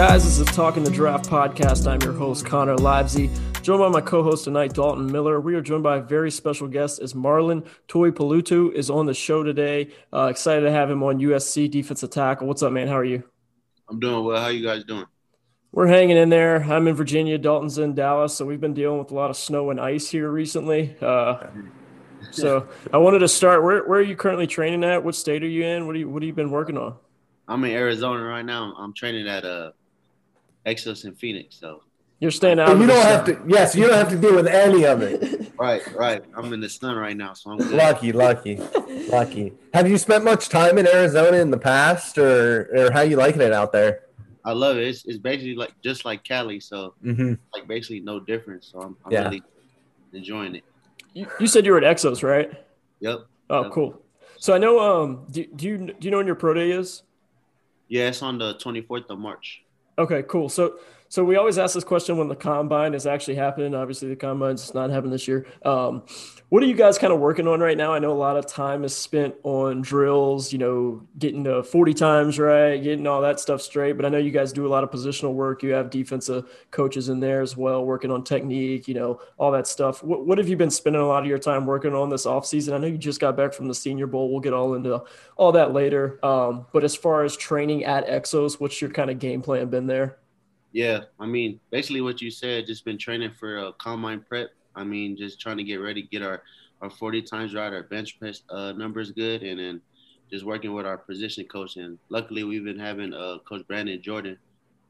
Guys? This is Talking the Draft podcast. I'm your host, Connor Livesay, joined by my co-host tonight, Dalton Miller. We are joined by a very special guest as Marlon Tuipulotu is on the show today. Uh, excited to have him on USC defensive tackle. What's up, man? How are you? I'm doing well. How you guys doing? We're hanging in there. I'm in Virginia. Dalton's in Dallas, so we've been dealing with a lot of snow and ice here recently. Uh, so I wanted to start. Where, where are you currently training at? What state are you in? What do you What have you been working on? I'm in Arizona right now. I'm training at uh Exos in Phoenix. So you're staying out. And you don't have to. Yes, you don't have to deal with any of it. right, right. I'm in the sun right now, so I'm good. lucky, lucky, lucky. Have you spent much time in Arizona in the past, or or how you liking it out there? I love it. It's, it's basically like just like Cali, so mm-hmm. like basically no difference. So I'm, I'm Yeah. really enjoying it. You, you said you were at Exos, right? Yep. Oh, Yep. cool. So I know. Um, do, do you do you know when your pro day is? Yeah, it's on the 24th of March. Okay, cool. So so we always ask this question when the combine is actually happening. Obviously, the combine's not happening this year. Um, what are you guys kind of working on right now? I know a lot of time is spent on drills, you know, getting to 40 times right, getting all that stuff straight. But I know you guys do a lot of positional work. You have defensive coaches in there as well, working on technique, you know, all that stuff. What, what have you been spending a lot of your time working on this offseason? I know you just got back from the Senior Bowl. We'll get all into all that later. Um, but as far as training at Exos, what's your kind of game plan been there? Yeah, I mean, basically what you said, just been training for a combine prep. I mean, just trying to get ready, get our, our 40 times right, our bench press uh, numbers good, and then just working with our position coach. And luckily, we've been having uh, Coach Brandon Jordan.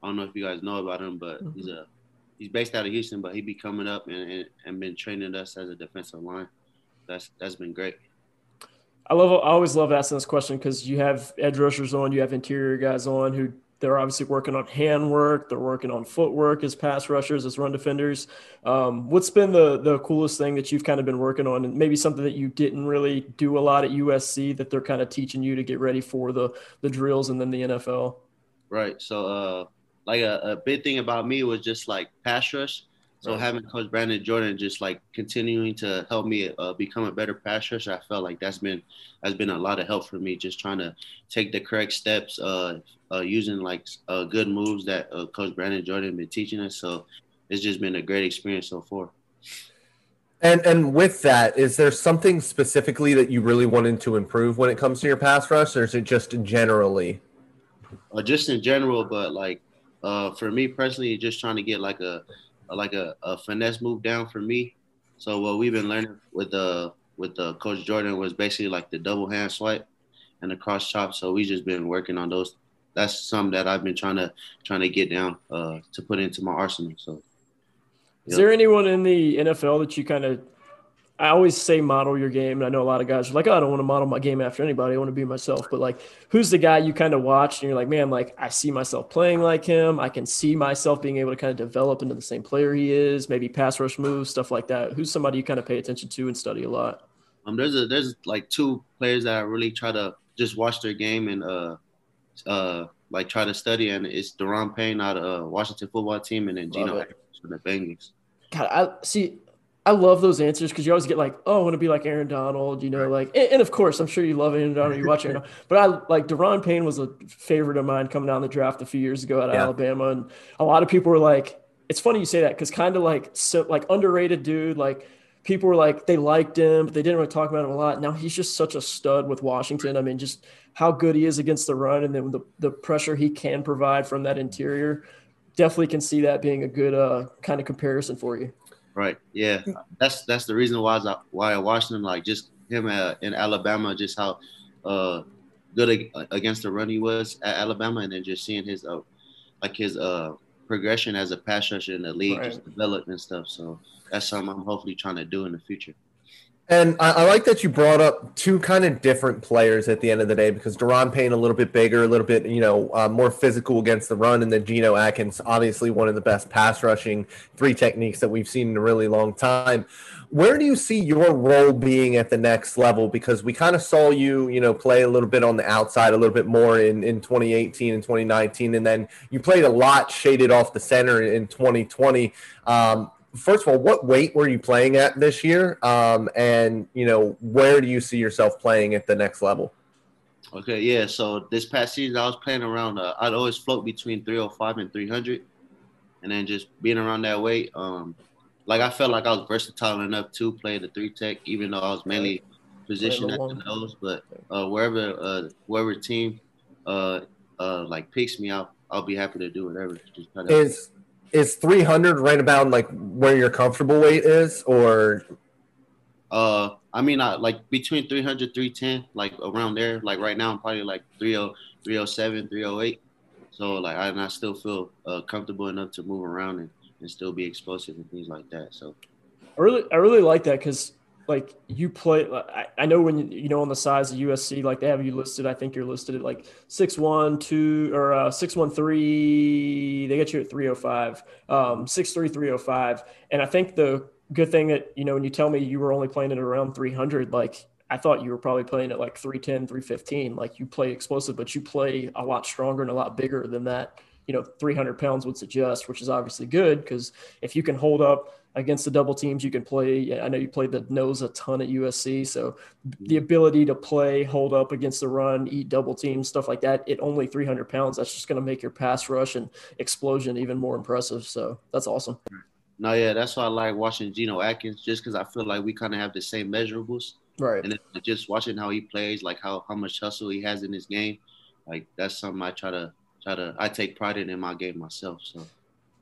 I don't know if you guys know about him, but he's a he's based out of Houston, but he be coming up and, and, and been training us as a defensive line. That's that's been great. I love. I always love asking this question because you have edge rushers on, you have interior guys on who they're obviously working on handwork. they're working on footwork as pass rushers, as run defenders. Um, what's been the the coolest thing that you've kind of been working on, and maybe something that you didn't really do a lot at USC that they're kind of teaching you to get ready for the the drills and then the NFL. Right. So, uh, like a, a big thing about me was just like pass rush. So Right. having Coach Brandon Jordan just like continuing to help me uh, become a better pass rusher, I felt like that's been has been a lot of help for me. Just trying to take the correct steps, uh, uh, using like uh, good moves that uh, Coach Brandon Jordan been teaching us. So it's just been a great experience so far. And and with that, is there something specifically that you really wanted to improve when it comes to your pass rush, or is it just generally? uh, just in general, but like uh, for me personally, just trying to get like a like a, a finesse move down for me. So what we've been learning with the with the coach Jordan was basically like the double hand swipe and the cross chop. So we just been working on those. That's something that I've been trying to trying to get down uh, to put into my arsenal. So Is there anyone in the NFL that you kind of? I always say model your game, and I know a lot of guys are like, "Oh, I don't want to model my game after anybody. I want to be myself." But like, who's the guy you kind of watch and you're like, "Man, like I see myself playing like him. I can see myself being able to kind of develop into the same player he is. Maybe pass rush moves, stuff like that." Who's somebody you kind of pay attention to and study a lot? Um, there's a there's like two players that I really try to just watch their game and uh uh like try to study, and it's Daron Payne out of uh, Washington football team, and then Geno. From the Bengals. God, I see. I love those answers because you always get like, oh, I want to be like Aaron Donald, you know, like, and, and of course, I'm sure you love Aaron Donald, you watch Aaron Donald, but I like Daron Payne was a favorite of mine coming down the draft a few years ago out of Yeah. Alabama, and a lot of people were like, it's funny you say that because kind of like so like underrated dude, like people were like they liked him, but they didn't really talk about him a lot. Now he's just such a stud with Washington. I mean, just how good he is against the run, and then the the pressure he can provide from that interior. Definitely can see that being a good uh, kind of comparison for you. Right. Yeah. That's that's the reason why I, why I watched him. Like just him uh, in Alabama, just how uh, good against the run he was at Alabama, and then just seeing his uh, like his uh progression as a pass rusher in the league, right. just development stuff. So that's something I'm hopefully trying to do in the future. And I, I, like that you brought up two kind of different players at the end of the day because Daron Payne a little bit bigger, a little bit you know uh, more physical against the run, and then Geno Atkins, obviously one of the best pass rushing three techniques that we've seen in a really long time. Where do you see your role being at the next level? Because we kind of saw you, you know, play a little bit on the outside, a little bit more in, in 2018 and 2019, and then you played a lot shaded off the center in 2020. Um, first of all, what weight were you playing at this year? Um, and you know, where do you see yourself playing at the next level? Okay, yeah. So this past season, I was playing around. Uh, I'd always float between 305 and 300, and then just being around that weight. Um, like I felt like I was versatile enough to play the three tech, even though I was mainly positioned at the nose. But uh, wherever uh, wherever team uh, uh, like picks me, I'll I'll be happy to do whatever. Just kind of is is 300 right about like where your comfortable weight is or? Uh i mean I, like between 300 310 like around there. Like right now i'm probably like 30 307 308 so like I, I still feel uh, comfortable enough to move around and, and still be explosive and things like that so. I really i really like that because like you play I, I know when you, know on the size of USC like they have you listed I think you're listed at like six one two or uh, six one three they get you at 305 um six three three oh five. And I think the good thing that you know when you tell me you were only playing at around 300 like I thought you were probably playing at like 310 315 like you play explosive but you play a lot stronger and a lot bigger than that you know 300 pounds would suggest which is obviously good because if you can hold up against the double teams you can play. I know you played the nose a ton at USC, so the mm-hmm. ability to play, hold up against the run, eat double teams, stuff like that. At only 300 pounds, that's just going to make your pass rush and explosion even more impressive. So that's awesome. No, yeah, that's why I like watching Geno Atkins, just because I feel like we kind of have the same measurables. Right. And just watching how he plays, like how how much hustle he has in his game, like that's something I try to try to I take pride in in my game myself. So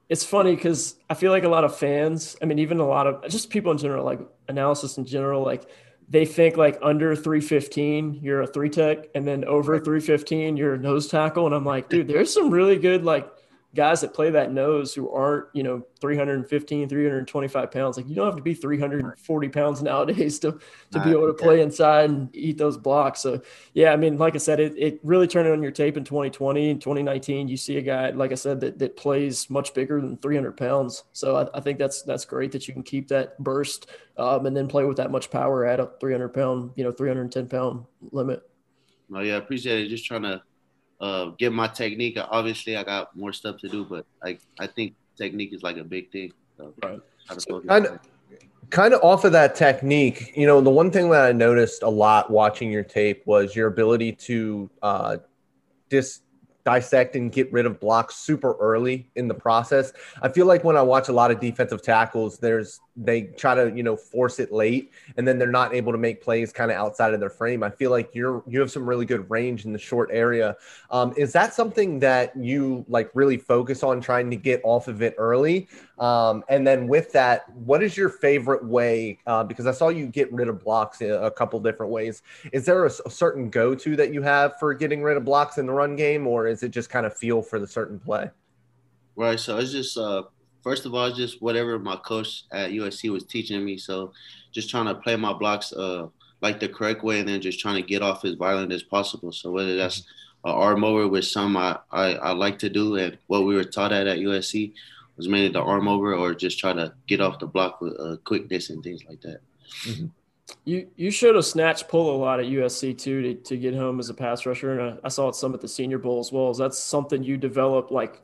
it's funny because I feel like a lot of fans, I mean, even a lot of just people in general, like analysis in general, like they think like under 315, you're a three tech, and then over 315, you're a nose tackle. And I'm like, dude, there's some really good like guys that play that nose who aren't, you know, 315, 325 pounds. Like you don't have to be 340 pounds nowadays to, to be able to play inside and eat those blocks. So yeah, I mean, like I said, it, it really turned on your tape in 2020 and 2019. You see a guy, like I said, that, that plays much bigger than 300 pounds. So I, I think that's, that's great that you can keep that burst um, and then play with that much power at a 300 pound, you know, 310 pound limit. Oh yeah, I appreciate it. Just trying to uh, get my technique. Obviously, I got more stuff to do, but I I think technique is like a big thing. So, right. Kind of, kind of off of that technique, you know, the one thing that I noticed a lot watching your tape was your ability to uh, dis dissect and get rid of blocks super early in the process. I feel like when I watch a lot of defensive tackles, there's they try to you know force it late and then they're not able to make plays kind of outside of their frame. I feel like you're you have some really good range in the short area. Um, is that something that you like really focus on trying to get off of it early? Um, and then with that what is your favorite way uh, because i saw you get rid of blocks a, a couple different ways. Is there a, a certain go-to that you have for getting rid of blocks in the run game or is it just kind of feel for the certain play? Right so it's just uh first of all, just whatever my coach at USC was teaching me. So just trying to play my blocks uh, like the correct way and then just trying to get off as violent as possible. So whether that's an arm over, which some I, I, I like to do, and what we were taught at at USC was mainly the arm over or just try to get off the block with uh, quickness and things like that. Mm-hmm. You you showed a snatch pull a lot at USC too to, to get home as a pass rusher, and I, I saw it some at the Senior Bowl as well. Is that something you developed like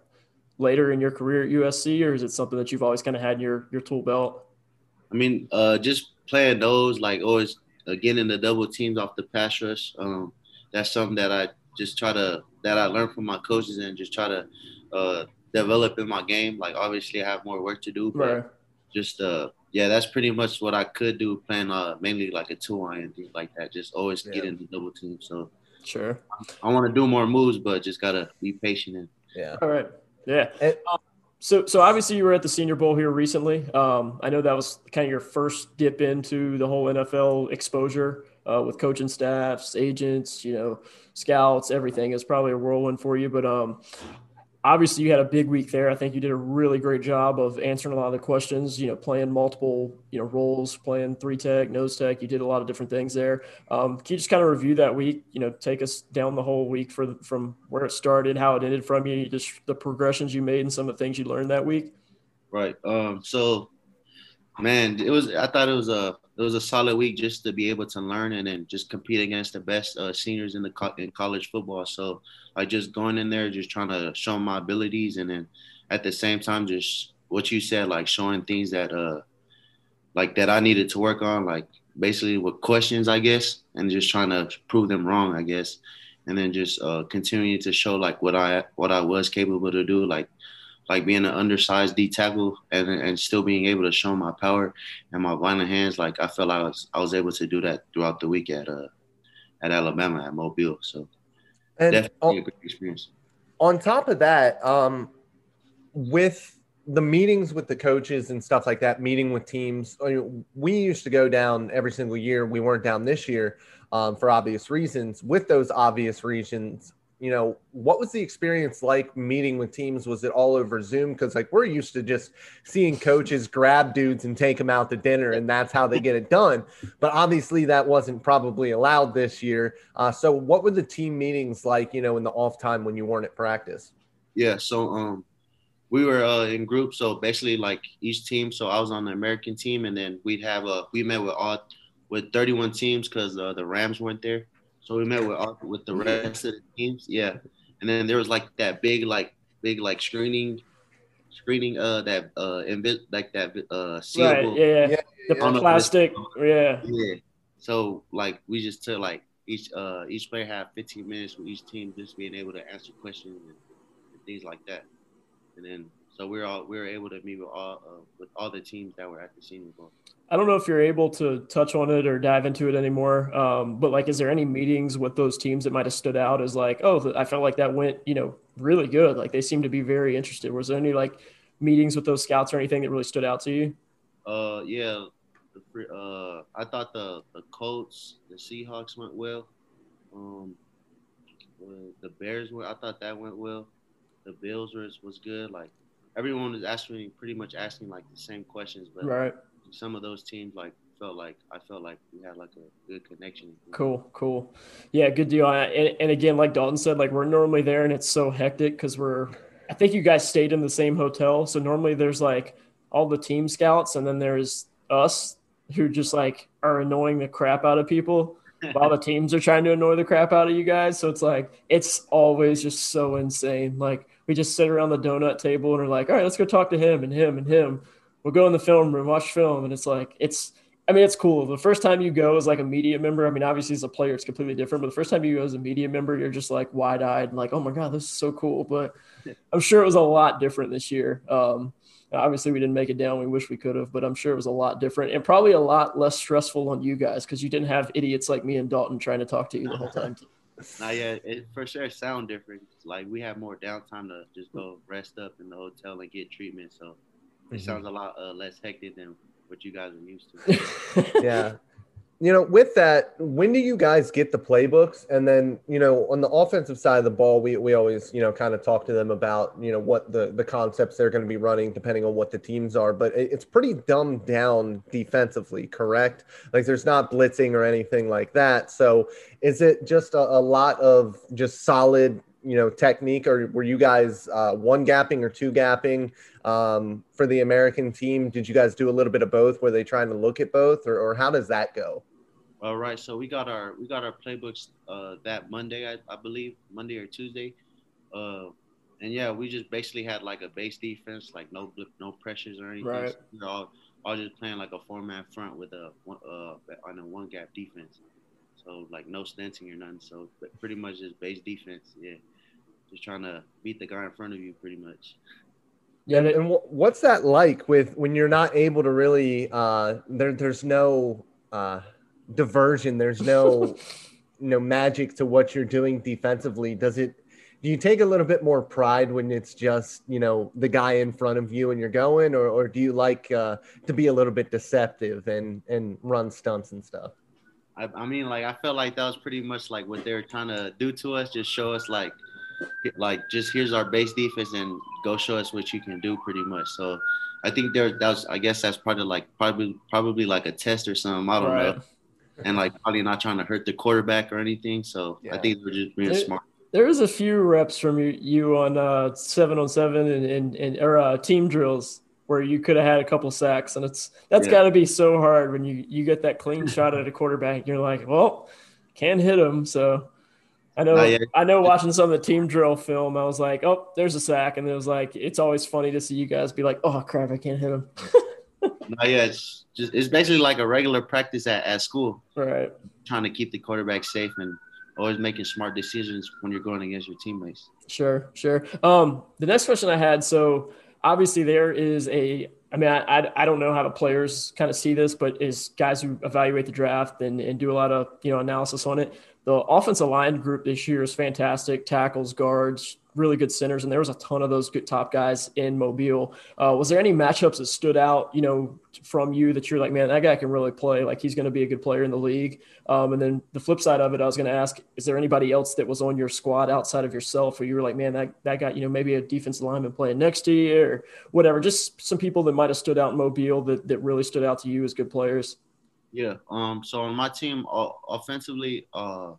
later in your career at USC, or is it something that you've always kind of had in your your tool belt? I mean, uh, just playing those, like always uh, getting the double teams off the pass rush. Um, that's something that I just try to that I learned from my coaches and just try to uh, develop in my game. Like obviously, I have more work to do, but right. just uh yeah, that's pretty much what I could do. Playing uh mainly like a two eye and things like that. Just always yeah. get into double team. So sure, I, I want to do more moves, but just gotta be patient and yeah. All right. Yeah. And, um, so, so obviously you were at the Senior Bowl here recently. Um, I know that was kind of your first dip into the whole NFL exposure uh, with coaching staffs, agents, you know, scouts, everything. It's probably a whirlwind for you. But um, obviously you had a big week there. I think you did a really great job of answering a lot of the questions, you know, playing multiple, you know, roles, playing three tech, nose tech. You did a lot of different things there. Um, can you just kind of review that week, you know, take us down the whole week for from where it started, how it ended from you, just the progressions you made and some of the things you learned that week? Right. Um, so man, it was, I thought it was a, it was a solid week just to be able to learn and then just compete against the best uh, seniors in the co- in college football. So like just going in there, just trying to show my abilities, and then at the same time, just what you said, like showing things that uh like that I needed to work on, like basically with questions, I guess, and just trying to prove them wrong, I guess, and then just uh, continuing to show like what I what I was capable to do, like like being an undersized D tackle and, and still being able to show my power and my violent hands. Like I felt I was I was able to do that throughout the week at uh at Alabama at Mobile. So and definitely on, a great experience. On top of that, um, with the meetings with the coaches and stuff like that, meeting with teams, I mean, we used to go down every single year. We weren't down this year um, for obvious reasons. With those obvious reasons, you know, what was the experience like meeting with teams? Was it all over Zoom? Because like we're used to just seeing coaches grab dudes and take them out to dinner, and that's how they get it done. But obviously, that wasn't probably allowed this year. Uh, so, what were the team meetings like? You know, in the off time when you weren't at practice? Yeah, so um, we were uh, in groups. So basically, like each team. So I was on the American team, and then we'd have a we met with all with 31 teams because uh, the Rams weren't there. So we met with with the rest of the teams. Yeah, and then there was like that big like big like screening screening uh that uh invi- like that uh sealable right, yeah, yeah. the plastic yeah yeah so like we just took like each uh each player had 15 minutes with each team just being able to answer questions and, and things like that and then so we are all we were able to meet with all uh, with all the teams that were at the Senior Bowl. I don't know if you're able to touch on it or dive into it anymore, um, but like, is there any meetings with those teams that might have stood out as like, oh, I felt like that went, you know, really good. Like they seem to be very interested. Was there any like meetings with those scouts or anything that really stood out to you? Uh, yeah. Uh, I thought the the Colts, the Seahawks went well. Um, the Bears were. I thought that went well. The Bills was was good. Like everyone was asking pretty much asking like the same questions, but right. Some of those teams like felt like I felt like we had like a good connection. Cool, cool, yeah, good deal. And, and again, like Dalton said, like we're normally there, and it's so hectic because we're. I think you guys stayed in the same hotel, so normally there's like all the team scouts, and then there's us who just like are annoying the crap out of people while the teams are trying to annoy the crap out of you guys. So it's like it's always just so insane. Like we just sit around the donut table and are like, all right, let's go talk to him and him and him. We'll go in the film room, watch film, and it's like it's. I mean, it's cool. The first time you go as like a media member, I mean, obviously as a player, it's completely different. But the first time you go as a media member, you're just like wide eyed and like, oh my god, this is so cool. But I'm sure it was a lot different this year. Um, obviously, we didn't make it down. We wish we could have, but I'm sure it was a lot different and probably a lot less stressful on you guys because you didn't have idiots like me and Dalton trying to talk to you the whole time. Nah, yeah, it for sure sound different. Like we have more downtime to just go rest up in the hotel and get treatment. So it mm-hmm. sounds a lot uh, less hectic than what you guys are used to. yeah you know, with that, when do you guys get the playbooks? And then, you know, on the offensive side of the ball, we, we always, you know, kind of talk to them about, you know, what the, the concepts they're going to be running depending on what the teams are. But it, it's pretty dumbed down defensively, correct? Like there's not blitzing or anything like that. So is it just a, a lot of just solid you know technique or were you guys uh, one gapping or two gapping um, for the american team did you guys do a little bit of both were they trying to look at both or, or how does that go all right so we got our we got our playbooks uh, that monday I, I, believe monday or tuesday uh, and yeah we just basically had like a base defense like no no pressures or anything right. so we all, all just playing like a four man front with a uh, on a one gap defense so like no stunting or nothing. So pretty much just base defense. Yeah just trying to beat the guy in front of you, pretty much. Yeah, and, and what's that like with when you're not able to really uh, there? There's no uh, diversion. There's no no magic to what you're doing defensively. Does it? Do you take a little bit more pride when it's just you know the guy in front of you and you're going, or or do you like uh, to be a little bit deceptive and and run stunts and stuff? I, I mean, like I felt like that was pretty much like what they were trying to do to us, just show us like like just here's our base defense and go show us what you can do pretty much. So I think there that was I guess that's part of like probably probably like a test or something. I don't right. know. And like probably not trying to hurt the quarterback or anything. So yeah. I think we're just being smart. There was a few reps from you, you on uh, seven on seven and, and, and or uh, team drills where you could have had a couple sacks, and it's that's yeah. got to be so hard when you you get that clean shot at a quarterback. You're like, well, can't hit him, so I know. I know. Watching some of the team drill film, I was like, "Oh, there's a sack," and it was like, it's always funny to see you guys be like, "Oh crap, I can't hit him." no, yeah, it's just it's basically like a regular practice at, at school, right? Trying to keep the quarterback safe and always making smart decisions when you're going against your teammates. Sure, sure. Um, the next question I had, so obviously there is a I mean, I, I, I, don't know how the players kind of see this, but is guys who evaluate the draft and, and do a lot of, you know, analysis on it. The offensive line group this year is fantastic. Tackles, guards, really good centers, and there was a ton of those good top guys in Mobile. Uh, was there any matchups that stood out, you know, from you that you're like, man, that guy can really play. Like he's going to be a good player in the league. Um, and then the flip side of it, I was going to ask, is there anybody else that was on your squad outside of yourself where you were like, man, that that guy, you know, maybe a defensive lineman playing next you or whatever. Just some people that might have stood out in Mobile that that really stood out to you as good players. Yeah. Um. So on my team, uh, offensively, uh,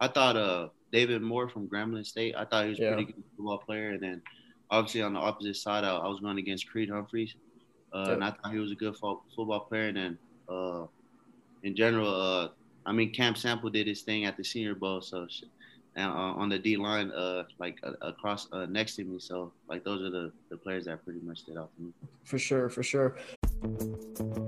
I thought uh David Moore from Grambling State. I thought he was a yeah. pretty good football player. And then obviously on the opposite side, I, I was going against Creed Humphreys, uh, and I thought he was a good fo- football player. And then uh, in general, uh, I mean, Cam Sample did his thing at the Senior Bowl, so and, uh, on the D line, uh, like across uh, next to me. So like those are the the players that pretty much stood out to me. For sure, for sure.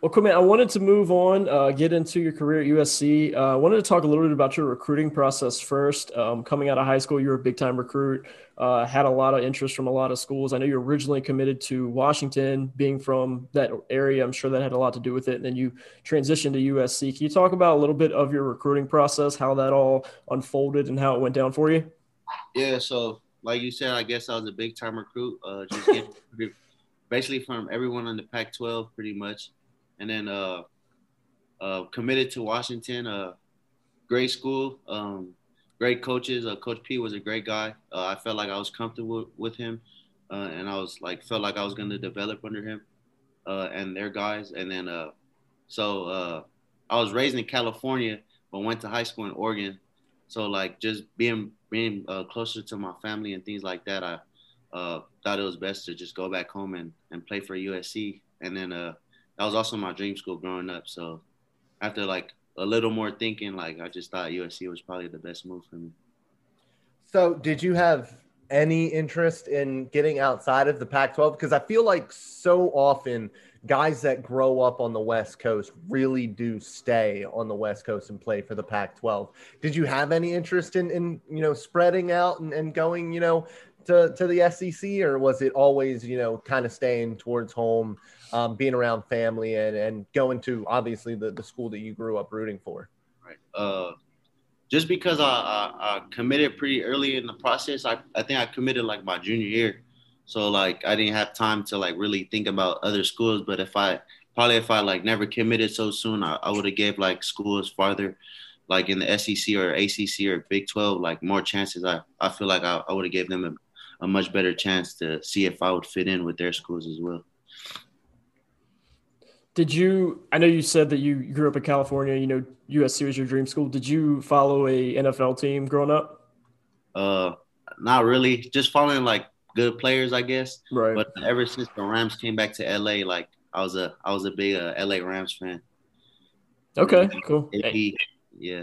Well, cool, man. I wanted to move on, uh, get into your career at USC. Uh, I wanted to talk a little bit about your recruiting process first. Um, coming out of high school, you were a big time recruit, uh, had a lot of interest from a lot of schools. I know you originally committed to Washington, being from that area. I'm sure that had a lot to do with it. And then you transitioned to USC. Can you talk about a little bit of your recruiting process, how that all unfolded, and how it went down for you? Yeah. So, like you said, I guess I was a big time recruit. Uh, just getting, basically from everyone in the Pac 12, pretty much and then uh, uh, committed to Washington. Uh, great school, um, great coaches. Uh, Coach P was a great guy. Uh, I felt like I was comfortable with him, uh, and I was like felt like I was going to develop under him uh, and their guys. And then so I was raised in California, but went to high school in Oregon. So like just being being closer to my family and things like that, I thought it was best to just go back home and, and play for USC. And then that was also my dream school growing up. So after like a little more thinking, like I just thought USC was probably the best move for me. So did you have any interest in getting outside of the Pac 12? Because I feel like so often guys that grow up on the West Coast really do stay on the West Coast and play for the Pac 12. Did you have any interest in, in you know, spreading out and, and going, you know, to, to the SEC, or was it always, you know, kind of staying towards home, um, being around family, and, and going to obviously the, the school that you grew up rooting for? Right. Uh, just because I, I, I, committed pretty early in the process, I, I think I committed like my junior year. So like I didn't have time to like really think about other schools. But if I probably if I like never committed so soon, I, I would have gave like schools farther, like in the SEC or ACC or Big 12, like more chances. I, I feel like I, I would have gave them a, a much better chance to see if I would fit in with their schools as well. Did you? I know you said that you grew up in California. You know, USC was your dream school. Did you follow a NFL team growing up? Uh, not really. Just following like good players, I guess. Right. But ever since the Rams came back to LA, like I was a I was a big uh, LA Rams fan. Okay, cool. Yeah.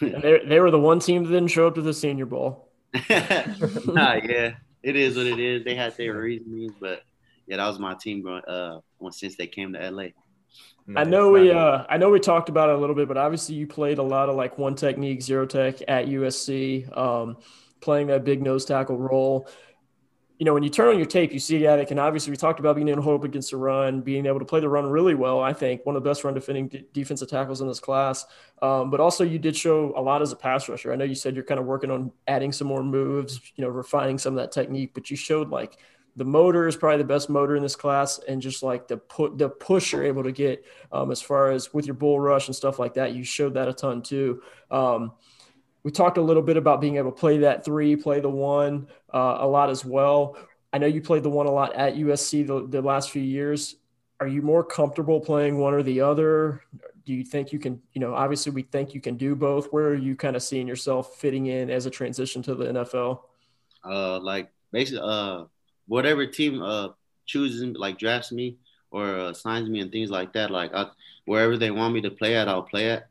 they they were the one team that didn't show up to the Senior Bowl. nah, yeah, it is what it is. They had their reasons, but yeah, that was my team growing uh since they came to LA. I know we uh, I know we talked about it a little bit, but obviously you played a lot of like one technique, zero tech at USC, um, playing that big nose tackle role. You know, when you turn on your tape, you see that it can obviously we talked about being able to hold up against the run, being able to play the run really well. I think one of the best run defending d- defensive tackles in this class. Um, but also you did show a lot as a pass rusher. I know you said you're kind of working on adding some more moves, you know, refining some of that technique, but you showed like the motor is probably the best motor in this class, and just like the put the push you're able to get um, as far as with your bull rush and stuff like that, you showed that a ton too. Um, we talked a little bit about being able to play that three, play the one uh, a lot as well. I know you played the one a lot at USC the, the last few years. Are you more comfortable playing one or the other? Do you think you can, you know, obviously we think you can do both. Where are you kind of seeing yourself fitting in as a transition to the NFL? Uh, like basically, uh, whatever team uh chooses like drafts me or uh, signs me and things like that, like I, wherever they want me to play at, I'll play at.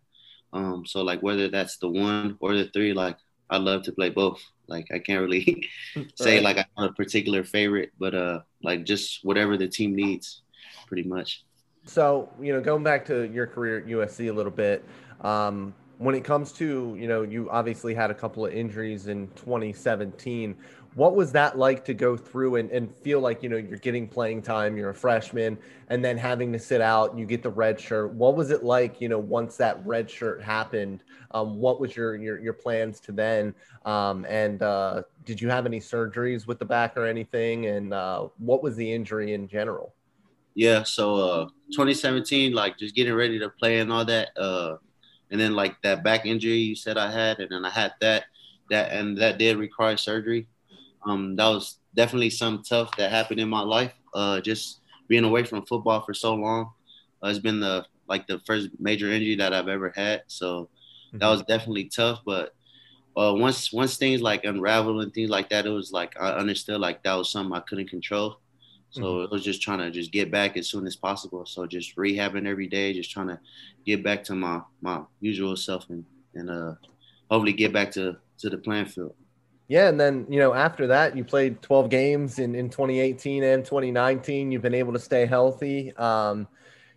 Um, so like whether that's the one or the three, like I love to play both. Like I can't really say like I have a particular favorite, but uh, like just whatever the team needs, pretty much. So you know, going back to your career at USC a little bit, um, when it comes to you know, you obviously had a couple of injuries in 2017 what was that like to go through and, and feel like you know you're getting playing time you're a freshman and then having to sit out you get the red shirt? What was it like you know once that red shirt happened um, what was your, your your plans to then um, and uh, did you have any surgeries with the back or anything? And uh, what was the injury in general? Yeah so uh, 2017 like just getting ready to play and all that uh, and then like that back injury you said i had and then i had that that and that did require surgery um, that was definitely something tough that happened in my life. Uh, just being away from football for so long, uh, it's been the like the first major injury that I've ever had. So mm-hmm. that was definitely tough. But uh, once once things like unraveled and things like that, it was like I understood like that was something I couldn't control. So mm-hmm. it was just trying to just get back as soon as possible. So just rehabbing every day, just trying to get back to my my usual self and and uh hopefully get back to to the playing field. Yeah, and then you know after that, you played 12 games in in 2018 and 2019. You've been able to stay healthy. Um,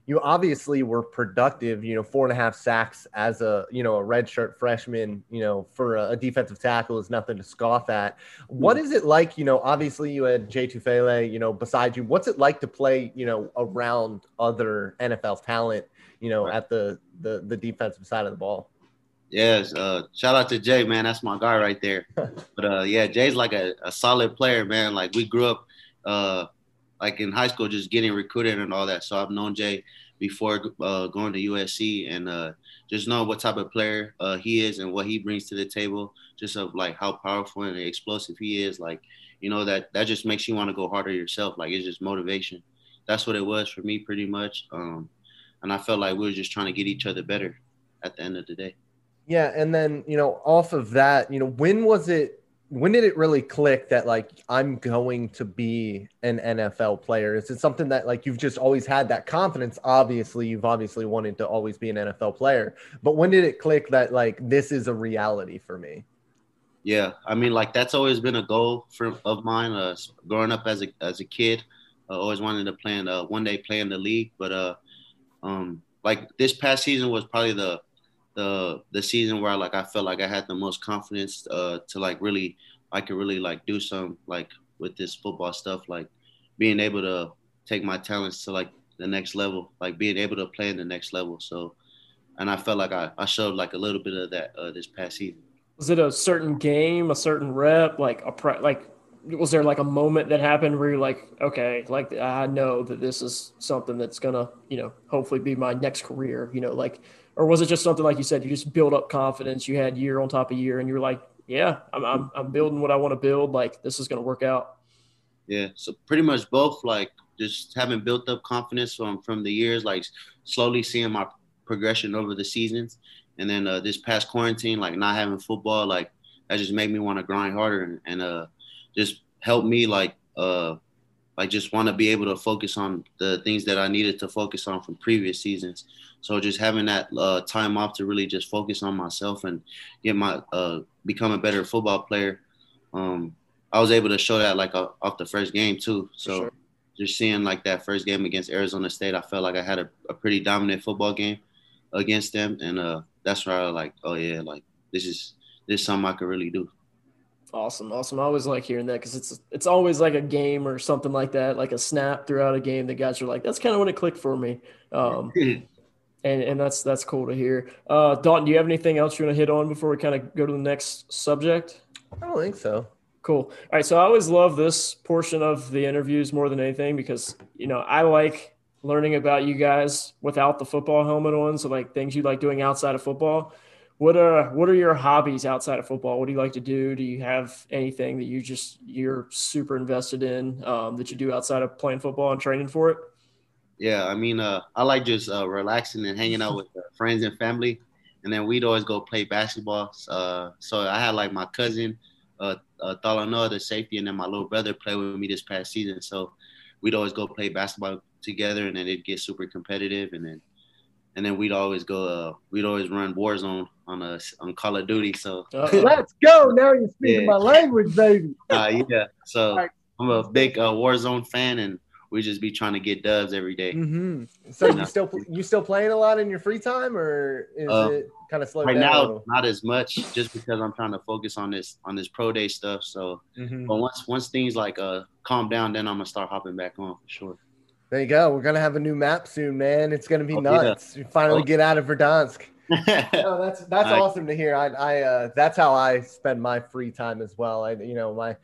you obviously were productive. You know, four and a half sacks as a you know a redshirt freshman. You know, for a, defensive tackle is nothing to scoff at. What is it like? You know, obviously you had Jay Tufele. You know, beside you, what's it like to play? You know, around other NFL talent. You know, at the the the defensive side of the ball. Yes, uh, shout out to Jay, man. That's my guy right there. but uh, yeah, Jay's like a, a solid player, man. Like we grew up, uh, like in high school, just getting recruited and all that. So I've known Jay before uh, going to USC, and uh, just know what type of player uh, he is and what he brings to the table. Just of like how powerful and explosive he is. Like you know that that just makes you want to go harder yourself. Like it's just motivation. That's what it was for me, pretty much. Um, and I felt like we were just trying to get each other better at the end of the day. Yeah, and then you know, off of that, you know, when was it? When did it really click that like I'm going to be an NFL player? Is it something that like you've just always had that confidence? Obviously, you've obviously wanted to always be an NFL player, but when did it click that like this is a reality for me? Yeah, I mean, like that's always been a goal for of mine. Uh, growing up as a as a kid, uh, always wanted to play in uh, one day play in the league. But uh, um, like this past season was probably the the the season where I, like I felt like I had the most confidence uh, to like really I could really like do some like with this football stuff like being able to take my talents to like the next level like being able to play in the next level so and I felt like I, I showed like a little bit of that uh, this past season. Was it a certain game, a certain rep, like a pre- like was there like a moment that happened where you're like, okay, like I know that this is something that's gonna, you know, hopefully be my next career, you know, like, or was it just something like you said, you just build up confidence, you had year on top of year, and you're like, yeah, I'm I'm, I'm building what I want to build, like this is gonna work out. Yeah, so pretty much both, like just having built up confidence from from the years, like slowly seeing my progression over the seasons, and then uh, this past quarantine, like not having football, like that just made me want to grind harder and, and uh just helped me like uh like just want to be able to focus on the things that I needed to focus on from previous seasons. So just having that uh, time off to really just focus on myself and get my uh, become a better football player. Um, I was able to show that like off the first game too. So sure. just seeing like that first game against Arizona State, I felt like I had a, a pretty dominant football game against them, and uh, that's where I was like, oh yeah, like this is this is something I could really do. Awesome, awesome. I always like hearing that because it's it's always like a game or something like that, like a snap throughout a game that guys are like, that's kind of when it clicked for me. Um, and and that's that's cool to hear. Uh, Dalton, do you have anything else you want to hit on before we kind of go to the next subject? I don't think so. Cool. All right. So I always love this portion of the interviews more than anything because you know I like learning about you guys without the football helmet on. So like things you like doing outside of football what are what are your hobbies outside of football? What do you like to do? Do you have anything that you just you're super invested in um, that you do outside of playing football and training for it? Yeah, I mean, uh, I like just uh, relaxing and hanging out with uh, friends and family, and then we'd always go play basketball. Uh, so I had like my cousin, uh, uh, Talanoa, the safety, and then my little brother play with me this past season. So we'd always go play basketball together, and then it'd get super competitive, and then and then we'd always go. Uh, we'd always run Warzone on a on Call of Duty. So let's go. Now you're speaking yeah. my language, baby. uh, yeah. So right. I'm a big uh, Warzone fan, and we just be trying to get dubs every day. Mm-hmm. So you, you still you still playing a lot in your free time, or is uh, it kind of slow right down? Right now, not as much, just because I'm trying to focus on this on this pro day stuff. So, mm-hmm. but once once things like uh calm down, then I'm gonna start hopping back on for sure. There you go. We're gonna have a new map soon, man. It's gonna be oh, nuts. Yeah. You finally oh. get out of Verdansk. oh, that's that's I, awesome to hear. I, I uh, that's how I spend my free time as well. I you know my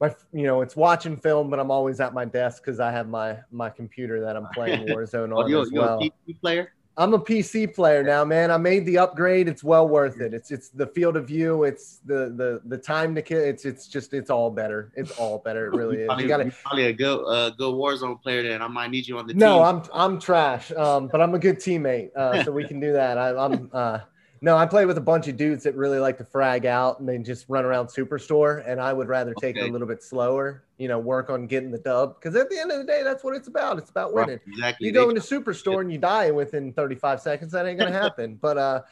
my you know it's watching film, but I'm always at my desk because I have my my computer that I'm playing Warzone oh, on oh, as well. a PC player? I'm a PC player now, man. I made the upgrade. It's well worth it. It's it's the field of view. It's the the the time to kill. It's it's just it's all better. It's all better. It really is. you got probably a good uh, good Warzone player. Then I might need you on the no, team. No, I'm I'm trash. Um, but I'm a good teammate. Uh, so we can do that. I, I'm uh no, I play with a bunch of dudes that really like to frag out and they just run around Superstore. And I would rather take okay. it a little bit slower, you know, work on getting the dub. Because at the end of the day, that's what it's about. It's about winning. Right, exactly. You go into Superstore and you die within 35 seconds. That ain't going to happen. but, uh,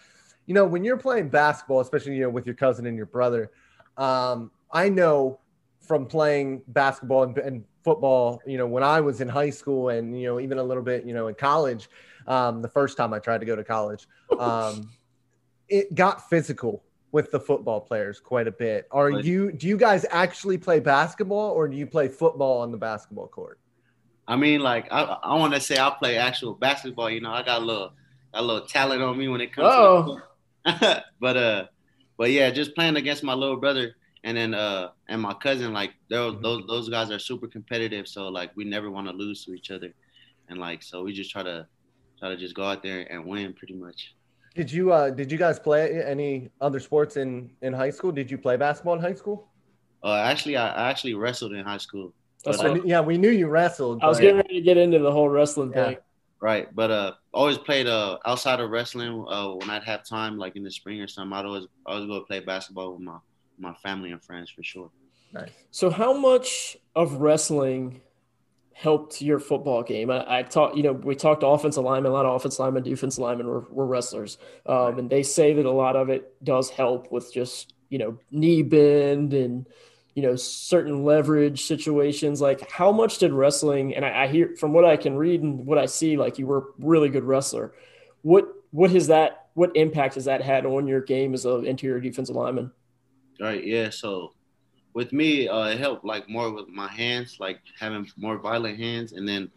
you know, when you're playing basketball, especially, you know, with your cousin and your brother, um, I know from playing basketball and, and football, you know, when I was in high school and, you know, even a little bit, you know, in college, um, the first time I tried to go to college, um, it got physical with the football players quite a bit. Are you do you guys actually play basketball or do you play football on the basketball court? I mean, like I, I want to say I play actual basketball. You know, I got a little a little talent on me when it comes. Oh. to but uh, but yeah, just playing against my little brother and then uh and my cousin, like those mm-hmm. those those guys are super competitive. So like we never want to lose to each other, and like so we just try to try to just go out there and win pretty much. Did you uh did you guys play any other sports in in high school? Did you play basketball in high school? Uh, actually, I, I actually wrestled in high school. But, uh, yeah, we knew you wrestled. I was getting ready to get into the whole wrestling yeah. thing. Right, but uh, always played uh outside of wrestling. Uh, when I'd have time, like in the spring or something, I'd always always go play basketball with my my family and friends for sure. Nice. So, how much of wrestling helped your football game? I, I talked, you know, we talked offensive linemen, a lot of offensive linemen, defensive linemen were, were wrestlers. Um, right. And they say that a lot of it does help with just, you know, knee bend and, you know, certain leverage situations. Like, how much did wrestling, and I, I hear from what I can read and what I see, like you were a really good wrestler. What, what has that, what impact has that had on your game as an interior defensive lineman? Right. Yeah. So with me, uh, it helped like more with my hands, like having more violent hands, and then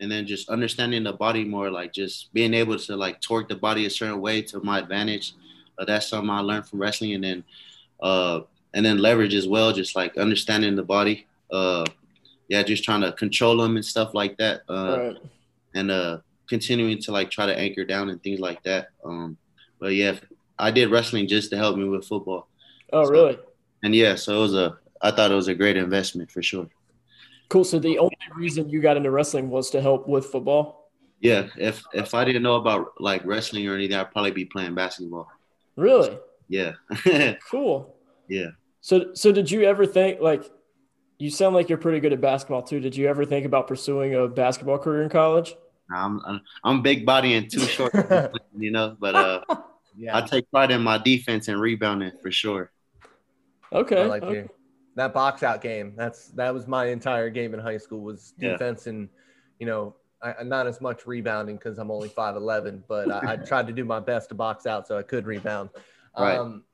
and then just understanding the body more, like just being able to like torque the body a certain way to my advantage. Uh, that's something I learned from wrestling, and then uh, and then leverage as well, just like understanding the body. Uh, yeah, just trying to control them and stuff like that, uh, Right. and uh, continuing to like try to anchor down and things like that. Um, but yeah, I did wrestling just to help me with football, Oh, So- really? And yeah, so it was a I thought it was a great investment for sure. Cool. So the only reason you got into wrestling was to help with football? Yeah, if if I didn't know about like wrestling or anything, I'd probably be playing basketball. Really? Yeah, Cool. yeah. So, so did you ever think like you sound like you're pretty good at basketball too? Did you ever think about pursuing a basketball career in college? I'm I'm, I'm big body and too short, you know. But uh, Yeah, I take pride in my defense and rebounding for sure. Okay. I like okay. you. That box out game. That's that was my entire game in high school was Yeah. defense and you know I, not as much rebounding because I'm only five eleven, but I, I tried to do my best to box out so I could rebound. Right. Um,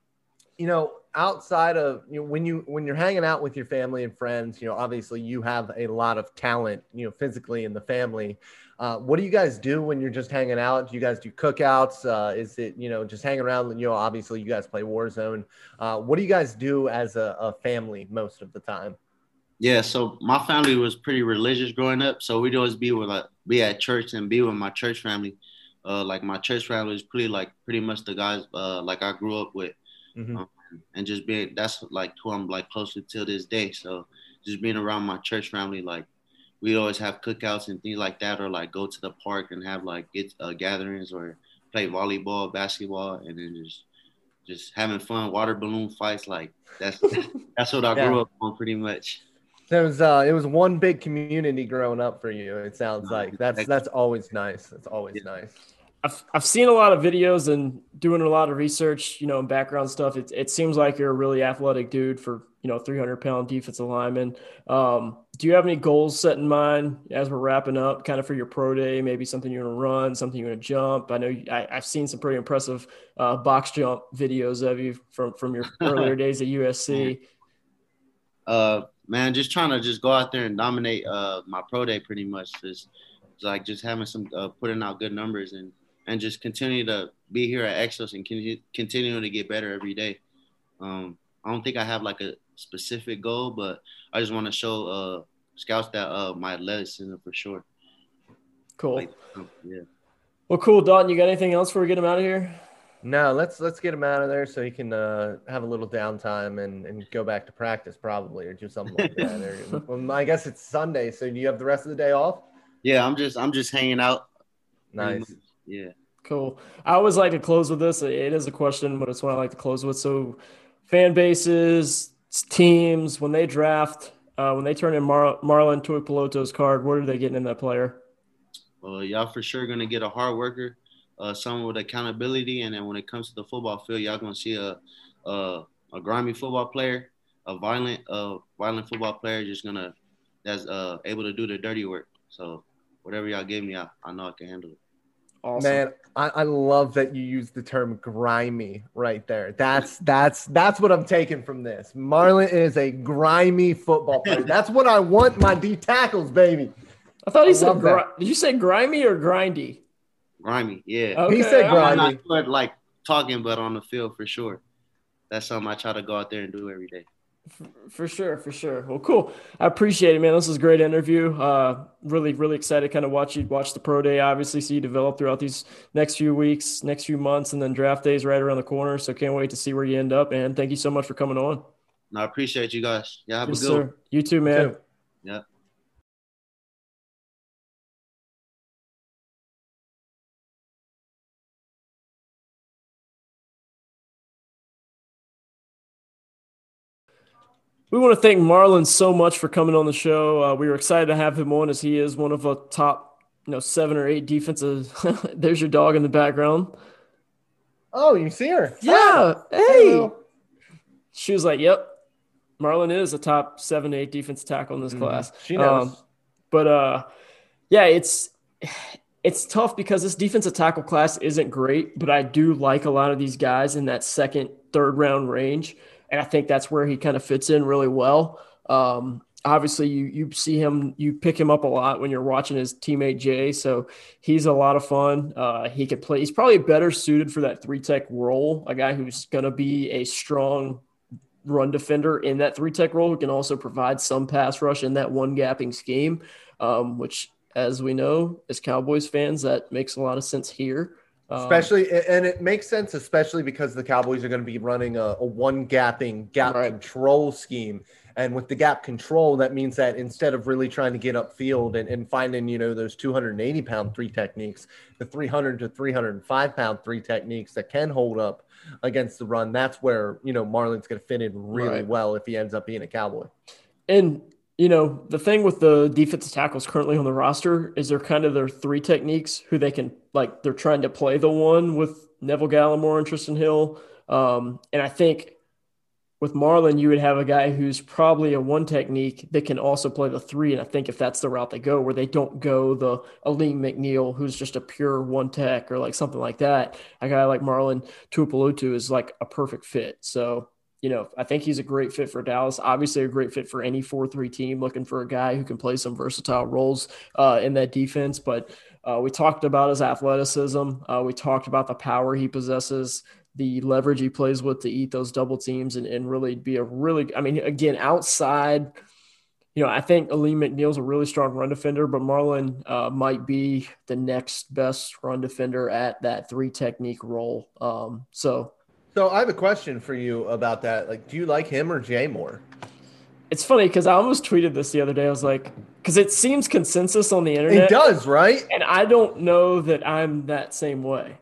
you know, outside of you know, when you when you're hanging out with your family and friends, you know, obviously you have a lot of talent, you know, physically in the family. Uh, what do you guys do when you're just hanging out? Do you guys do cookouts? Uh, is it you know just hanging around? You know, obviously you guys play Warzone. Uh, what do you guys do as a, a family most of the time? Yeah, so my family was pretty religious growing up, so we'd always be with like be at church and be with my church family. Uh, like my church family is pretty like pretty much the guys uh, like I grew up with, Mhm. and just being that's like who I'm like close to till this day. So just being around my church family, like we'd always have cookouts and things like that, or like go to the park and have like get uh, gatherings or play volleyball, basketball, and then just just having fun, water balloon fights. Like that's that's what I grew Yeah. up on pretty much. There was uh, it was one big community growing up for you. It sounds No, like that's exactly. that's always nice. That's always Yeah. nice. I've, I've seen a lot of videos and doing a lot of research, you know, and background stuff. It, it seems like you're a really athletic dude for, you know, 300 pound defensive lineman. Um, do you have any goals set in mind as we're wrapping up kind of for your pro day? Maybe something you're going to run, something you're going to jump. I know you, I, I've seen some pretty impressive uh, box jump videos of you from, from your earlier days at USC. uh man just trying to just go out there and dominate uh my pro day pretty much just like just having some uh, putting out good numbers and and just continue to be here at Exos and con- continuing to get better every day um i don't think i have like a specific goal but i just want to show uh scouts that uh my athleticism for sure Cool. like um, yeah Well, cool. Dalton, you got anything else before we get him out of here? No, let's let's get him out of there so he can uh, have a little downtime and, and go back to practice probably or do something like that. Or, well, I guess it's Sunday, so do you have the rest of the day off? yeah i'm just i'm just hanging out Nice. yeah Cool. I always like to close with this. It is a question, but it's what I like to close with. So, fan bases, teams, when they draft, uh, when they turn in Mar- Marlon Tuipulotu's card, what are they getting in that player? Well, y'all for sure gonna get a hard worker, uh, someone with accountability, and then when it comes to the football field, y'all gonna see a a, a grimy football player, a violent uh violent football player, just gonna that's uh able to do the dirty work. So whatever y'all give me, I, I know I can handle it. Awesome. Man, I, I love that you use the term grimy right there. That's that's that's what I'm taking from this. Marlon is a grimy football player. That's what I want my D tackles, baby. I thought he I said, love gri- did you say grimy or grindy? Grimy, yeah. Okay, He said all right. I'm not good like talking, but on the field for sure. That's something I try to go out there and do every day. For sure, for sure. Well, cool. I appreciate it, man. This was a great interview. Uh, really, really excited to kind of watch you watch the pro day, obviously, see you develop throughout these next few weeks, next few months, and then draft days right around the corner. So can't wait to see where you end up. And thank you so much for coming on. And I appreciate you guys. Y'all have Yes, a good sir. You too, man. Too. Yeah. We want to thank Marlon so much for coming on the show. Uh, we were excited to have him on as he is one of a top, you know, seven or eight defensive. There's your dog in the background. Oh, you see her? Yeah. Hey. Hello. She was like, "Yep, Marlon is a top seven, eight defense tackle in this Mhm. class." She knows. Um, but uh, yeah, it's it's tough because this defensive tackle class isn't great, but I do like a lot of these guys in that second, third round range, and I think that's where he kind of fits in really well. Um, obviously you you see him you pick him up a lot when you're watching his teammate Jay so he's a lot of fun uh, he could play he's probably better suited for that three tech role a guy who's going to be a strong run defender in that three tech role who can also provide some pass rush in that one gapping scheme um, which as we know as Cowboys fans that makes a lot of sense here um, especially and it makes sense especially because the cowboys are going to be running a, a one gapping gap right. control scheme and with the gap control, that means that instead of really trying to get upfield and, and finding, you know, those 280 pound three techniques, the 300 to 305 pound three techniques that can hold up against the run, that's where, you know, Marlon's going to fit in really right. well if he ends up being a Cowboy. And, you know, the thing with the defensive tackles currently on the roster is they're kind of their three techniques who they can, like, they're trying to play the one with Neville Gallimore and Trysten Hill. Um, and I think with Marlon, you would have a guy who's probably a one technique that can also play the three. And I think if that's the route they go, where they don't go the Alim McNeill, who's just a pure one tech or like something like that, a guy like Marlon Tuipulotu is like a perfect fit. So, you know, I think he's a great fit for Dallas. Obviously, a great fit for any 4 3 team looking for a guy who can play some versatile roles uh, in that defense. But uh, we talked about his athleticism. Uh, we talked about the power he possesses the leverage he plays with to eat those double teams and, and really be a really, I mean, again, outside, you know, I think Alim McNeill's a really strong run defender, but Marlon uh, might be the next best run defender at that three technique role. Um, so, so I have a question for you about that. Like, do you like him or Jay more? It's funny because I almost tweeted this the other day. I was like, because it seems consensus on the internet. It does, right? And I don't know that I'm that same way.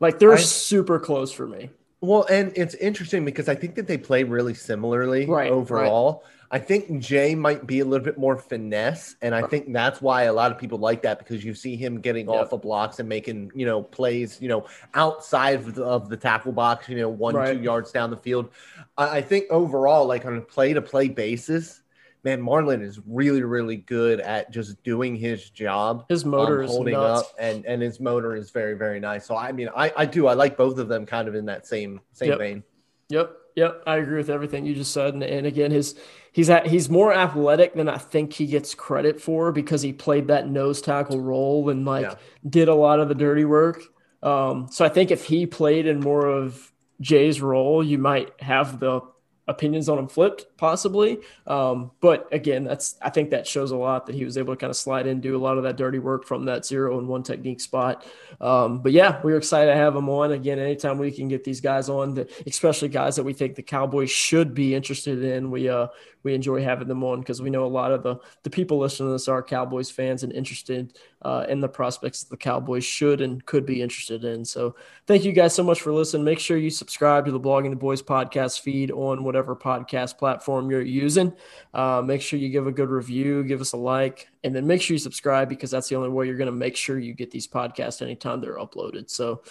Like they're I, super close for me. Well, and it's interesting because I think that they play really similarly right, overall. Right. I think Jay might be a little bit more finesse, and I think that's why a lot of people like that because you see him getting yep. off of blocks and making you know plays you know outside of the, of the tackle box, you know one right. two yards down the field. I, I think overall, like on a play to play basis, man, Marlon is really, really good at just doing his job. His motor um, is holding nuts. up, and and his motor is very, very nice. So I mean, I I do I like both of them kind of in that same same yep. vein. Yep, yep, I agree with everything you just said. And, and again, his he's at, he's more athletic than I think he gets credit for because he played that nose tackle role and like yeah. did a lot of the dirty work. Um, so I think if he played in more of Jay's role, you might have the opinions on him flipped possibly. Um, but again, that's I think that shows a lot that he was able to kind of slide in, do a lot of that dirty work from that zero and one technique spot. Um, but yeah, we're excited to have him on again. Anytime we can get these guys on, that especially guys that we think the Cowboys should be interested in, we uh we enjoy having them on because we know a lot of the the people listening to this are Cowboys fans and interested uh, in the prospects that the Cowboys should and could be interested in. So thank you guys so much for listening. Make sure you subscribe to the Blogging the Boys podcast feed on whatever podcast platform you're using. Uh, make sure you give a good review, give us a like, and then make sure you subscribe because that's the only way you're going to make sure you get these podcasts anytime they're uploaded. So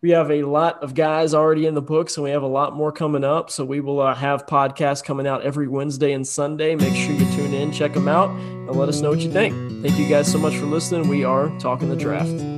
we have a lot of guys already in the books and we have a lot more coming up. So we will uh, have podcasts coming out every Wednesday and Sunday. Make sure you tune in, check them out, and let us know what you think. Thank you guys so much for listening. We are talking the draft.